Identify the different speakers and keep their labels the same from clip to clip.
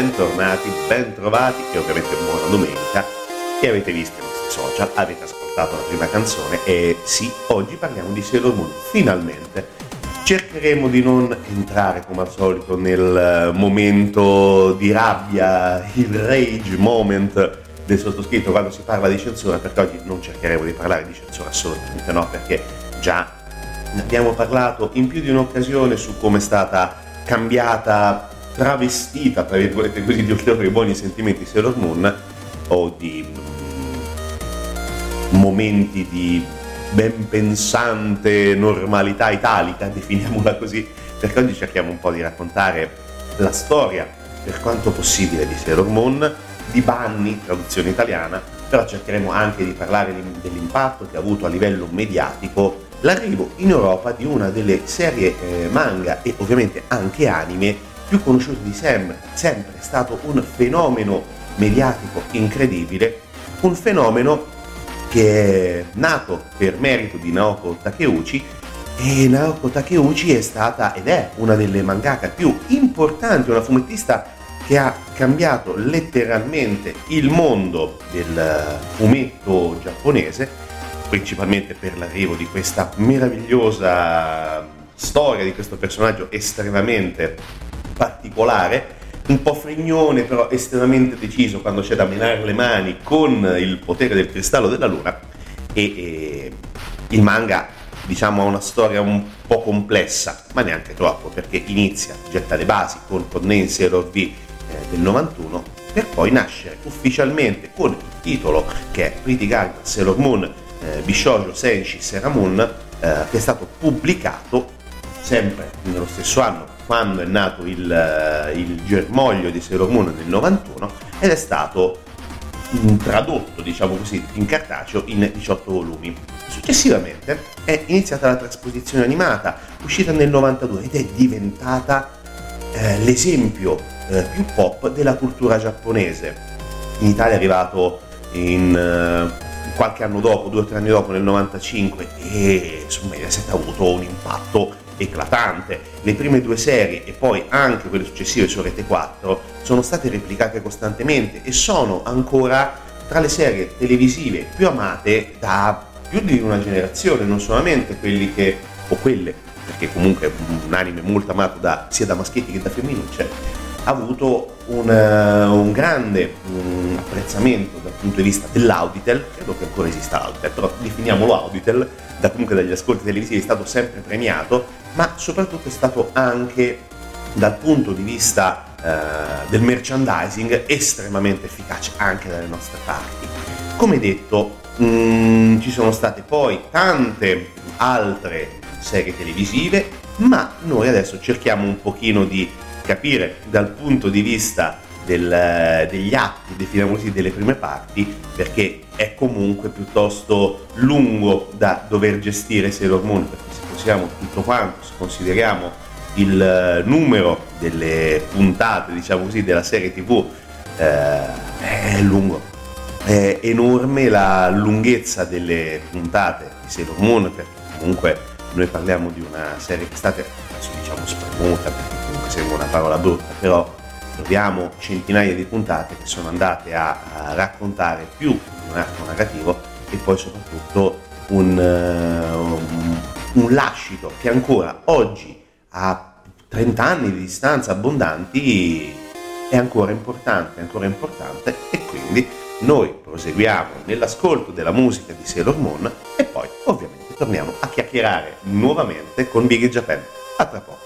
Speaker 1: Bentornati, bentrovati e ovviamente buona domenica e avete visto i nostri social, avete ascoltato la prima canzone e sì, oggi parliamo di Sailor Moon, finalmente. Cercheremo di non entrare come al solito nel momento di rabbia, il rage moment del sottoscritto quando si parla di censura, perché oggi non cercheremo di parlare di censura assolutamente no, perché già ne abbiamo parlato in più di un'occasione su come è stata cambiata, travestita, tra virgolette così, di ulteriori buoni sentimenti Sailor Moon o di mm, momenti di ben pensante normalità italica, definiamola così, perché oggi cerchiamo un po' di raccontare la storia, per quanto possibile, di Sailor Moon, di Banni, traduzione italiana, però cercheremo anche di parlare dell'impatto che ha avuto a livello mediatico l'arrivo in Europa di una delle serie eh, manga e ovviamente anche anime più conosciute di sempre, sempre è stato un fenomeno mediatico incredibile, un fenomeno che è nato per merito di Naoko Takeuchi e Naoko Takeuchi è stata ed è una delle mangaka più importanti, una fumettista che ha cambiato letteralmente il mondo del fumetto giapponese principalmente per l'arrivo di questa meravigliosa storia di questo personaggio estremamente particolare, un po' fregnone però estremamente deciso quando c'è da menare le mani con il potere del cristallo della luna e, e il manga diciamo ha una storia un po' complessa ma neanche troppo perché inizia, getta le basi con Condense Sailor V eh, del 91 per poi nascere ufficialmente con il titolo che è Pretty Garden Sailor Moon eh, Bishojo Senshi Seramun eh, che è stato pubblicato sempre nello stesso anno quando è nato il, eh, il germoglio di Sailor Moon nel 91 ed è stato tradotto diciamo così in cartaceo in 18 volumi. Successivamente è iniziata la trasposizione animata uscita nel 92 ed è diventata eh, l'esempio eh, più pop della cultura giapponese. In Italia è arrivato in eh, qualche anno dopo, due o tre anni dopo, nel 95, e su Mediaset ha avuto un impatto eclatante. Le prime due serie e poi anche quelle successive su Rete 4 sono state replicate costantemente e sono ancora tra le serie televisive più amate da più di una generazione, non solamente quelli che, o quelle, perché comunque è un anime molto amato da, sia da maschietti che da femminucce, ha avuto un, uh, un grande um, apprezzamento dal punto di vista dell'Auditel, credo che ancora esista l'Auditel, però definiamolo Auditel, da comunque dagli ascolti televisivi è stato sempre premiato, ma soprattutto è stato anche dal punto di vista uh, del merchandising estremamente efficace anche dalle nostre parti. Come detto, um, ci sono state poi tante altre serie televisive, ma noi adesso cerchiamo un pochino di capire dal punto di vista del, degli atti, definiamo così, delle prime parti, perché è comunque piuttosto lungo da dover gestire Sailor Moon, perché se consideriamo tutto quanto, se consideriamo il numero delle puntate, diciamo così, della serie TV, eh, è lungo. È enorme la lunghezza delle puntate di Sailor Moon, perché comunque noi parliamo di una serie che è stata, diciamo, spremuta, perché sembra una parola brutta, però troviamo centinaia di puntate che sono andate a, a raccontare più un arco narrativo e poi soprattutto un, uh, un, lascito che ancora oggi a 30 anni di distanza abbondanti è ancora importante, è ancora importante e quindi noi proseguiamo nell'ascolto della musica di Sailor Moon e poi ovviamente torniamo a chiacchierare nuovamente con Big Japan. A tra poco.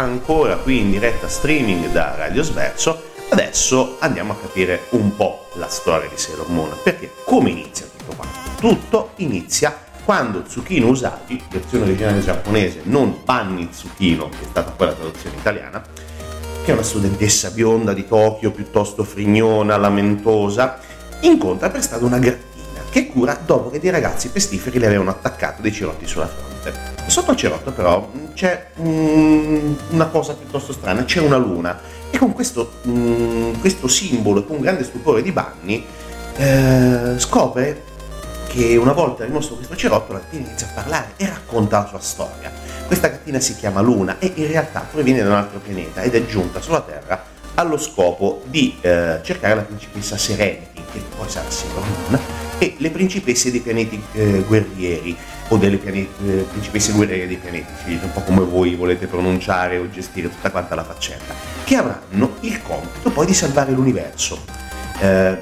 Speaker 1: Ancora qui in diretta streaming da Radio Sverso. Adesso andiamo a capire un po' la storia di Sailor Moon, perché come inizia tutto quanto? Tutto inizia quando Tsukino Usagi, versione originale giapponese, non Panni Tsukino, che è stata poi la traduzione italiana, che è una studentessa bionda di Tokyo, piuttosto frignona, lamentosa, incontra per strada una grattina che cura dopo che dei ragazzi pestiferi le avevano attaccato dei cerotti sulla fronte. Sotto il cerotto però c'è um, una cosa piuttosto strana, c'è una luna e con questo, um, questo simbolo e con grande stupore di Banni eh, scopre che una volta rimosso questo cerotto la gattina inizia a parlare e racconta la sua storia. Questa gattina si chiama Luna e in realtà proviene da un altro pianeta ed è giunta sulla Terra allo scopo di eh, cercare la principessa Serenity, che poi sarà Sailor Moon, e le principesse dei pianeti eh, guerrieri o delle pianeti, eh, principesse guerriere dei pianeti, un po' come voi volete pronunciare o gestire tutta quanta la faccenda, che avranno il compito poi di salvare l'universo. Eh,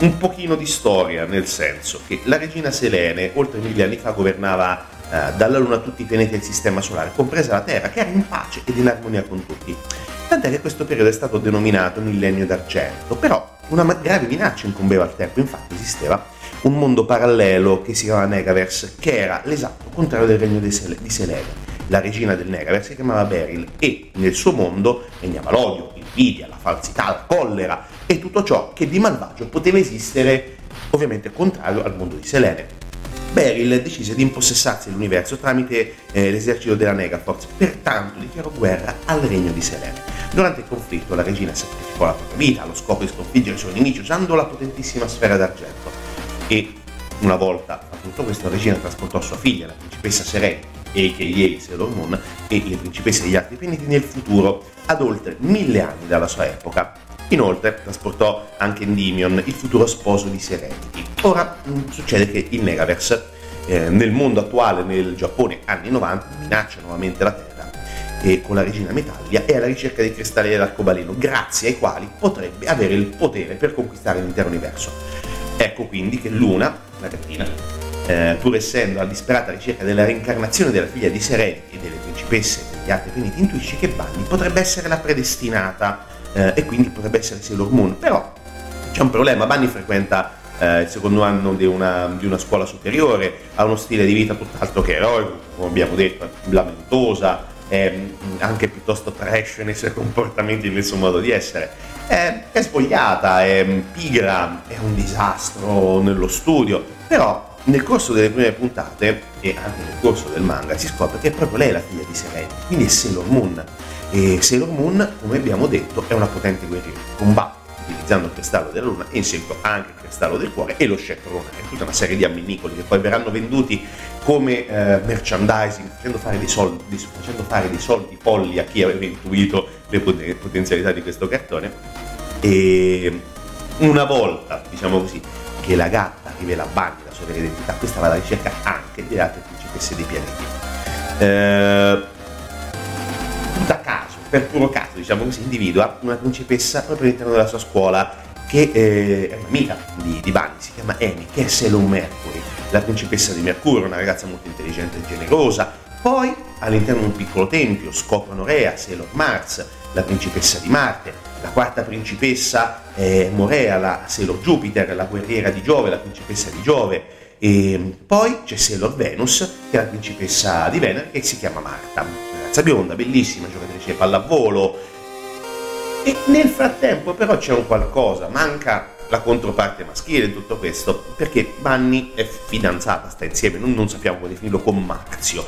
Speaker 1: un pochino di storia, nel senso che la regina Selene, oltre mille anni fa, governava eh, dalla Luna tutti i pianeti del Sistema Solare, compresa la Terra, che era in pace ed in armonia con tutti. Tant'è che questo periodo è stato denominato Millennio d'Argento, però una grave minaccia incombeva al tempo, infatti esisteva un mondo parallelo che si chiamava Negaverse, che era l'esatto contrario del regno di Selene. La regina del Negaverse si chiamava Beryl e nel suo mondo regnava l'odio, l'invidia, la falsità, la collera e tutto ciò che di malvagio poteva esistere, ovviamente contrario al mondo di Selene. Beryl decise di impossessarsi dell'universo tramite eh, l'esercito della Negaforce, pertanto dichiarò guerra al regno di Selene. Durante il conflitto la regina sacrificò la propria vita allo scopo di sconfiggere i suoi nemici usando la potentissima sfera d'argento e una volta questo la regina trasportò sua figlia, la principessa Serena, e che ieri Sailor Moon e le principesse degli altri pianeti nel futuro ad oltre mille anni dalla sua epoca. Inoltre trasportò anche Endymion, il futuro sposo di Serenity. Ora mm, succede che il Negaverse, eh, nel mondo attuale, nel Giappone anni 90, minaccia nuovamente la Terra e con la regina Metallia è alla ricerca dei cristalli dell'arcobaleno, grazie ai quali potrebbe avere il potere per conquistare l'intero universo. Ecco quindi che Luna, la gattina, eh, pur essendo alla disperata ricerca della reincarnazione della figlia di Serenity e delle principesse degli altri pianeti, intuisce che Bunny potrebbe essere la predestinata eh, e quindi potrebbe essere Sailor Moon. Però c'è un problema, Bunny frequenta eh, il secondo anno di una, di una, scuola superiore, ha uno stile di vita tutt'altro che eroico, come abbiamo detto, lamentosa, è anche piuttosto trash nei suoi comportamenti e nel suo modo di essere è, è svogliata, è pigra, è un disastro nello studio, però nel corso delle prime puntate e anche nel corso del manga si scopre che è proprio lei la figlia di Serena, quindi è Sailor Moon. E Sailor Moon, come abbiamo detto, è una potente guerriera, combatte utilizzando il cristallo della luna e in seguito anche il cristallo del cuore e lo scettro lunare, tutta una serie di amminicoli che poi verranno venduti come eh, merchandising, facendo fare, dei soldi, facendo fare dei soldi folli a chi aveva intuito le potenzialità di questo cartone. E una volta, diciamo così, che la gatta rivela a Bunny la sua vera identità, questa va alla ricerca anche delle altre principesse dei pianeti. Eh, da caso, per puro caso, diciamo così, individua una principessa proprio all'interno della sua scuola che eh, è un'amica di, di Bunny, si chiama Amy, che è Sailor Mercury, la principessa di Mercurio, una ragazza molto intelligente e generosa. Poi, all'interno di un piccolo tempio, scoprono Rea, Sailor Mars, la principessa di Marte, la quarta principessa è Morea, la Sailor Jupiter, la guerriera di Giove, la principessa di Giove. E poi c'è Sailor Venus, che è la principessa di Venere, che si chiama Marta. Ragazza bionda, bellissima, giocatrice di pallavolo, e nel frattempo però c'è un qualcosa, manca la controparte maschile in tutto questo, perché Bunny è fidanzata, sta insieme, non, non sappiamo come definirlo, con Maxio,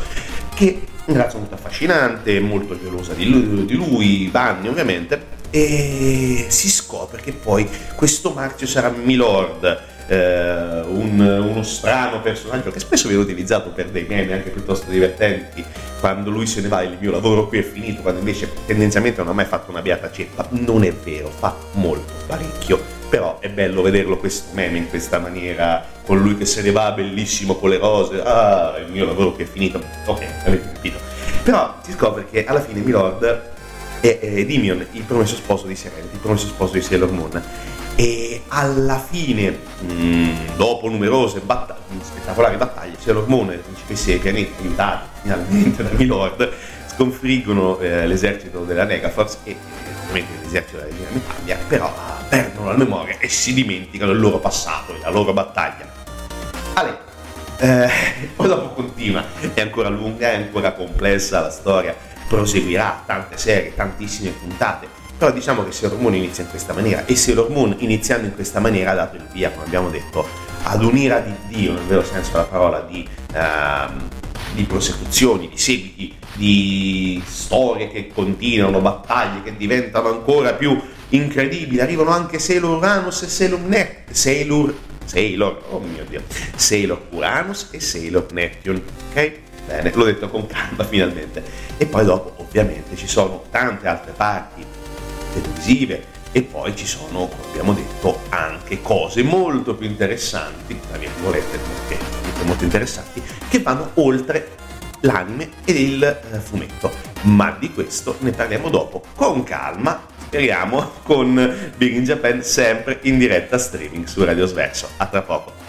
Speaker 1: che è un ragazzo molto affascinante, molto gelosa di lui, di lui, Bunny ovviamente, e si scopre che poi questo Maxio sarà Milord, eh, un, uno strano personaggio che spesso viene utilizzato per dei meme anche piuttosto divertenti. Quando lui se ne va il mio lavoro qui è finito quando invece tendenzialmente non ha mai fatto una beata ceppa. Non è vero fa molto parecchio. Però è bello vederlo questo meme in questa maniera con lui che se ne va bellissimo con le rose. Ah il mio lavoro qui è finito. Ok avete capito. Però si scopre che alla fine Milord è, è Dimion il promesso sposo di Serenity il promesso sposo di Sailor Moon e alla fine, mh, dopo numerose battaglie, spettacolari battaglie, Sailor Moon e le principesse dei pianeti, aiutati finalmente da Milord, sconfiggono eh, l'esercito della Negaforce e ovviamente l'esercito della Linea Metaglia, però ah, perdono la memoria e si dimenticano il loro passato e la loro battaglia. Ale, eh, poi dopo continua, è ancora lunga, è ancora complessa la storia, proseguirà tante serie, tantissime puntate però diciamo che Sailor Moon inizia in questa maniera e Sailor Moon iniziando in questa maniera ha dato il via, come abbiamo detto, ad un'ira di Dio, nel vero senso della parola, di, uh, di prosecuzioni, di seguiti, di storie che continuano, battaglie che diventano ancora più incredibili. Arrivano anche Sailor Uranus e Sailor Neptune, Sailor, Sailor, oh mio Dio, Sailor Uranus e Sailor Neptune, ok? Bene, l'ho detto con calma finalmente. E poi dopo ovviamente ci sono tante altre parti televisive e poi ci sono, come abbiamo detto, anche cose molto più interessanti, tra virgolette, perché molto interessanti, che vanno oltre l'anime e il eh, fumetto. Ma di questo ne parliamo dopo, con calma, speriamo, con Big in Japan sempre in diretta streaming su Radio Sverso. A tra poco.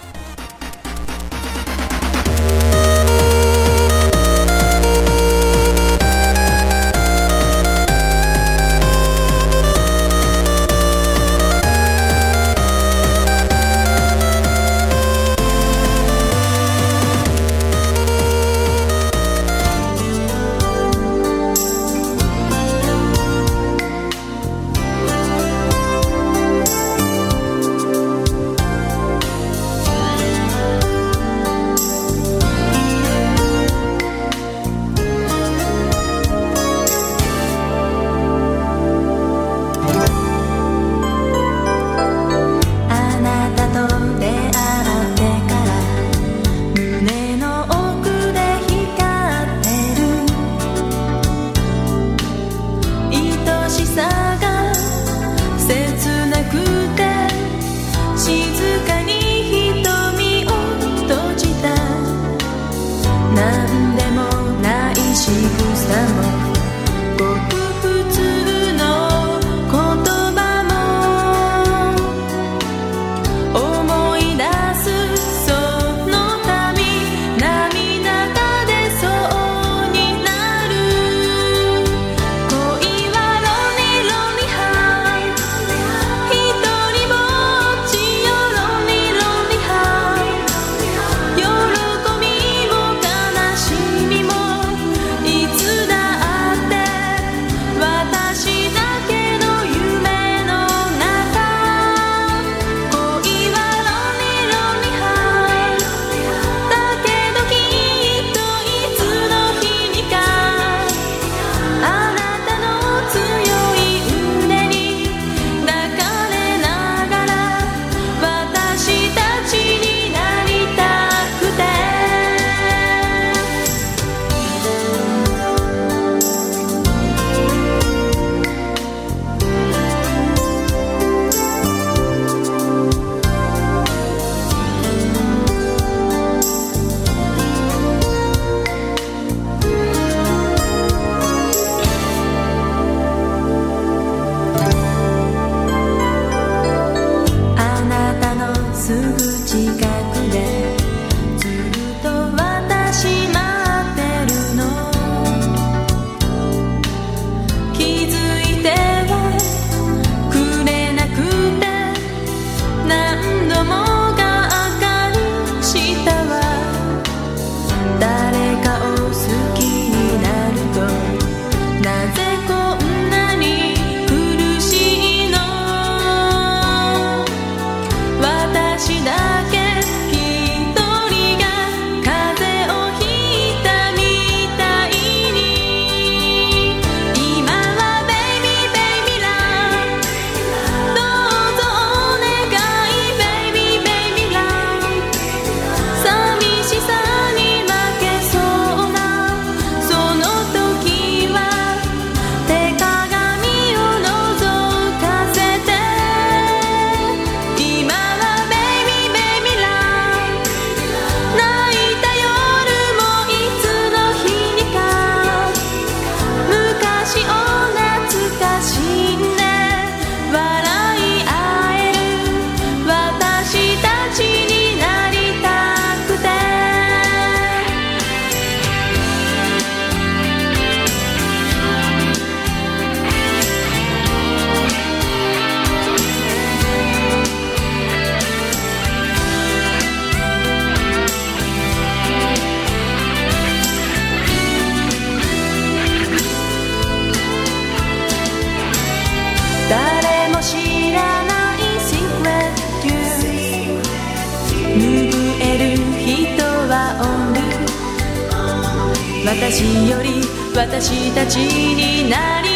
Speaker 2: 私より私たちに
Speaker 3: なり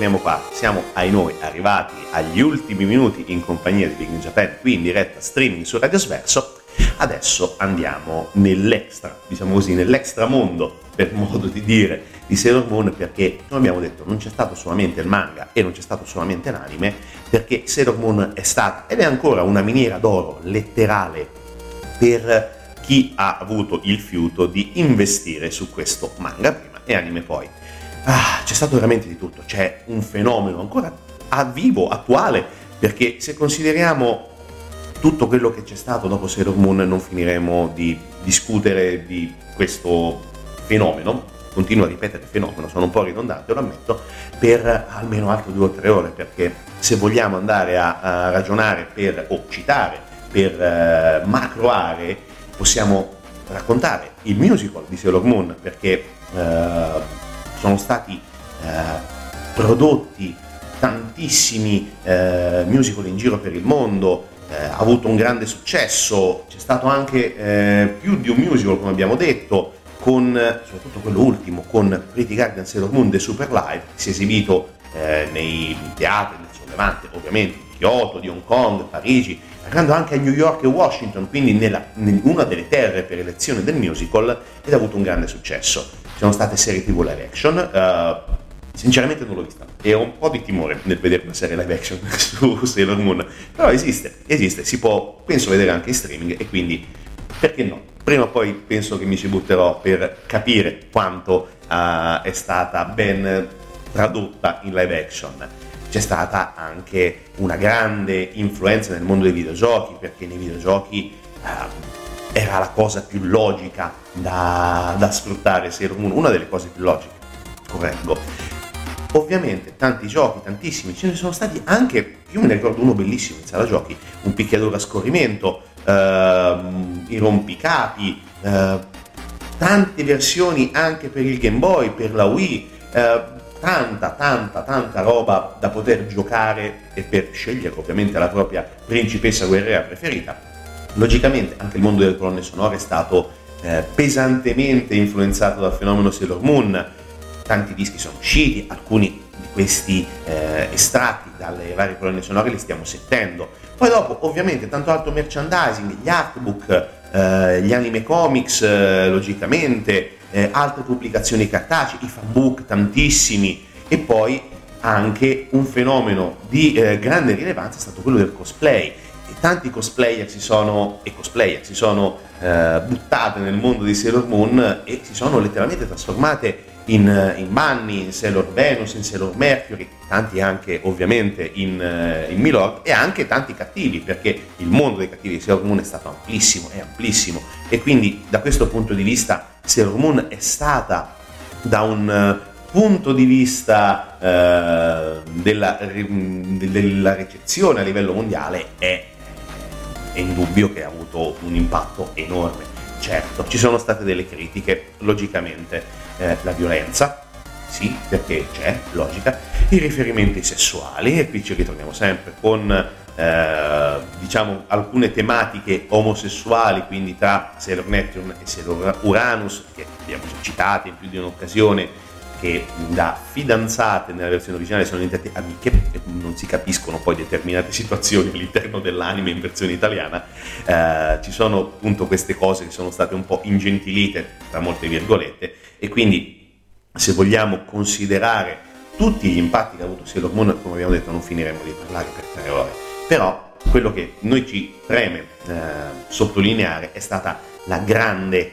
Speaker 1: Ritorniamo qua, siamo ai noi arrivati agli ultimi minuti in compagnia di Big in Japan, qui in diretta streaming su Radio Sverso. Adesso andiamo nell'extra, diciamo così, nell'extra mondo, per modo di dire, di Sailor Moon, perché, come abbiamo detto, non c'è stato solamente il manga e non c'è stato solamente l'anime, perché Sailor Moon è stata ed è ancora una miniera d'oro letterale per chi ha avuto il fiuto di investire su questo manga prima e anime poi. Ah, c'è stato veramente di tutto, c'è un fenomeno ancora a vivo, attuale, perché se consideriamo tutto quello che c'è stato dopo Sailor Moon non finiremo di discutere di questo fenomeno, continuo a ripetere fenomeno, sono un po' ridondante, lo ammetto, per almeno altre due o tre ore, perché se vogliamo andare a, a ragionare per, o citare per eh, macro aree, possiamo raccontare il musical di Sailor Moon, perché eh, sono stati eh, prodotti tantissimi eh, musical in giro per il mondo, eh, ha avuto un grande successo, c'è stato anche eh, più di un musical come abbiamo detto, con soprattutto quello ultimo, con Pretty Garden Sailor Moon The Super Live, che si è esibito eh, nei teatri del sollevante, ovviamente di Kyoto, di Hong Kong, Parigi, arrivando anche a New York e Washington, quindi nella, in una delle terre per elezione del musical, ed ha avuto un grande successo. Sono state serie TV live action, uh, Sinceramente non l'ho vista e ho un po' di timore nel vedere una serie live action su Sailor Moon, però esiste, esiste, si può penso vedere anche in streaming e quindi perché no? Prima o poi penso che mi ci butterò per capire quanto uh, è stata ben tradotta in live action. C'è stata anche una grande influenza nel mondo dei videogiochi perché nei videogiochi uh, era la cosa più logica da, da sfruttare Moon, una delle cose più logiche, correggo Ovviamente tanti giochi, tantissimi, ce ne sono stati anche, io me ne ricordo uno bellissimo in sala giochi, un picchiaduro a scorrimento, ehm, i rompicapi, eh, tante versioni anche per il Game Boy, per la Wii, eh, tanta, tanta, tanta roba da poter giocare e per scegliere ovviamente la propria principessa guerriera preferita. Logicamente anche il mondo delle colonne sonore è stato eh, pesantemente influenzato dal fenomeno Sailor Moon, tanti dischi sono usciti, alcuni di questi eh, estratti dalle varie colonne sonore li stiamo sentendo. Poi dopo ovviamente tanto altro merchandising, gli artbook, eh, gli anime comics eh, logicamente, eh, altre pubblicazioni cartacee, i fanbook tantissimi. E poi anche un fenomeno di eh, grande rilevanza è stato quello del cosplay tanti cosplayer si sono, e cosplayer si sono eh, buttate nel mondo di Sailor Moon e si sono letteralmente trasformate in, in Bunny, in Sailor Venus, in Sailor Mercury, tanti anche ovviamente in, eh, in Milord e anche tanti cattivi perché il mondo dei cattivi di Sailor Moon è stato amplissimo, è amplissimo. E quindi da questo punto di vista Sailor Moon è stata da un eh, punto di vista eh, della, della, ricezione a livello mondiale è, è indubbio che ha avuto un impatto enorme. Certo, ci sono state delle critiche, logicamente, eh, la violenza, sì, perché c'è, logica, i riferimenti sessuali, e qui ci ritorniamo sempre con eh, diciamo alcune tematiche omosessuali, quindi tra Sailor Neptune e Sailor Uranus, che abbiamo già citate in più di un'occasione, che da fidanzate nella versione originale sono diventate amiche e non si capiscono poi determinate situazioni all'interno dell'anime in versione italiana, eh, ci sono appunto queste cose che sono state un po' ingentilite, tra molte virgolette, e quindi se vogliamo considerare tutti gli impatti che ha avuto Sailor Moon, come abbiamo detto non finiremo di parlare per tre ore, però quello che noi ci preme eh, sottolineare è stata la grande eh,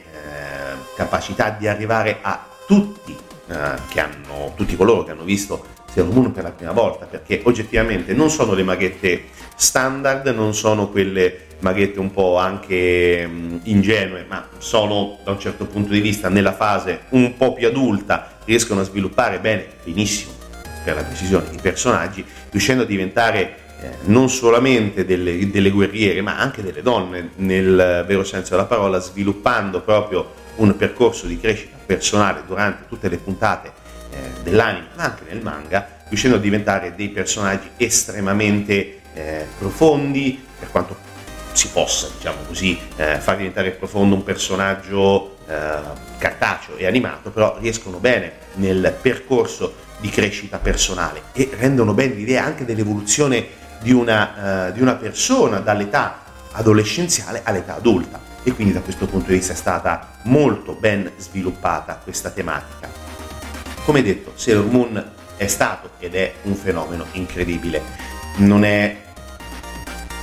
Speaker 1: capacità di arrivare a tutti eh, che hanno, tutti coloro che hanno visto Sailor Moon per la prima volta, perché oggettivamente non sono le maghette standard, non sono quelle maghette un po' anche mh, ingenue, ma sono da un certo punto di vista nella fase un po' più adulta, riescono a sviluppare bene, benissimo per la precisione, i personaggi, riuscendo a diventare eh, non solamente delle, delle, guerriere, ma anche delle donne nel vero senso della parola, sviluppando proprio un percorso di crescita personale durante tutte le puntate eh, dell'anime, ma anche nel manga, riuscendo a diventare dei personaggi estremamente eh, profondi, per quanto si possa, diciamo così, eh, far diventare profondo un personaggio eh, cartaceo e animato, però riescono bene nel percorso
Speaker 3: di crescita personale e rendono bene l'idea anche dell'evoluzione di una, eh, di una persona dall'età adolescenziale all'età adulta e quindi da questo punto di vista è stata molto ben sviluppata questa tematica. Come detto, Sailor Moon è stato ed è un fenomeno incredibile. Non è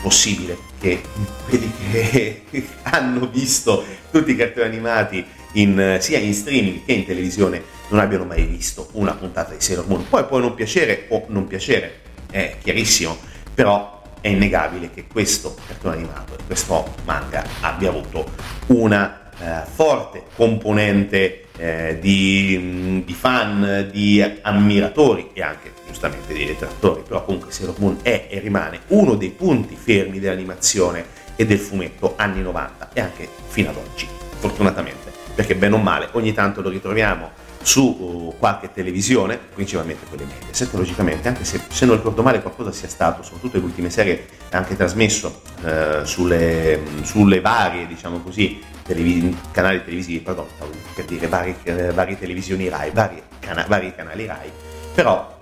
Speaker 3: possibile che quelli che hanno visto tutti i cartoni animati in, sia in streaming che in televisione non abbiano mai visto una puntata di Sailor Moon. Poi può non piacere o non piacere, è chiarissimo, però è innegabile che questo cartone animato, questo manga abbia avuto una eh, forte componente eh, di, di, fan, di ammiratori e anche giustamente di detrattori, però comunque Sailor Moon è e rimane uno dei punti fermi dell'animazione e del fumetto anni 90 e anche fino ad oggi, fortunatamente, perché bene o male ogni tanto lo ritroviamo su uh, qualche televisione, principalmente quelle Mediaset, logicamente, anche se, se non ricordo male qualcosa sia stato, soprattutto le ultime serie, anche trasmesso eh, sulle, sulle, varie, diciamo così, televis- canali televisivi, pardon, per dire varie, eh, varie televisioni RAI, vari, cana- vari canali RAI, però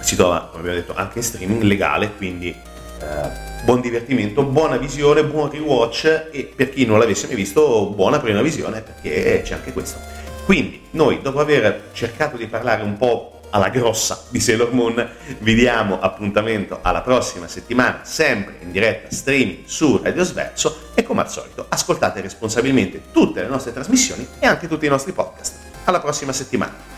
Speaker 3: si trova, come abbiamo detto, anche in streaming legale, quindi eh, buon divertimento, buona visione, buon rewatch e per chi non l'avesse mai visto, buona prima visione perché c'è anche questo. Quindi noi dopo aver cercato di parlare un po' alla grossa di Sailor Moon, vi diamo appuntamento alla prossima settimana, sempre in diretta streaming su Radio Sverso e come al solito ascoltate responsabilmente tutte le nostre trasmissioni e anche tutti i nostri podcast. Alla prossima settimana.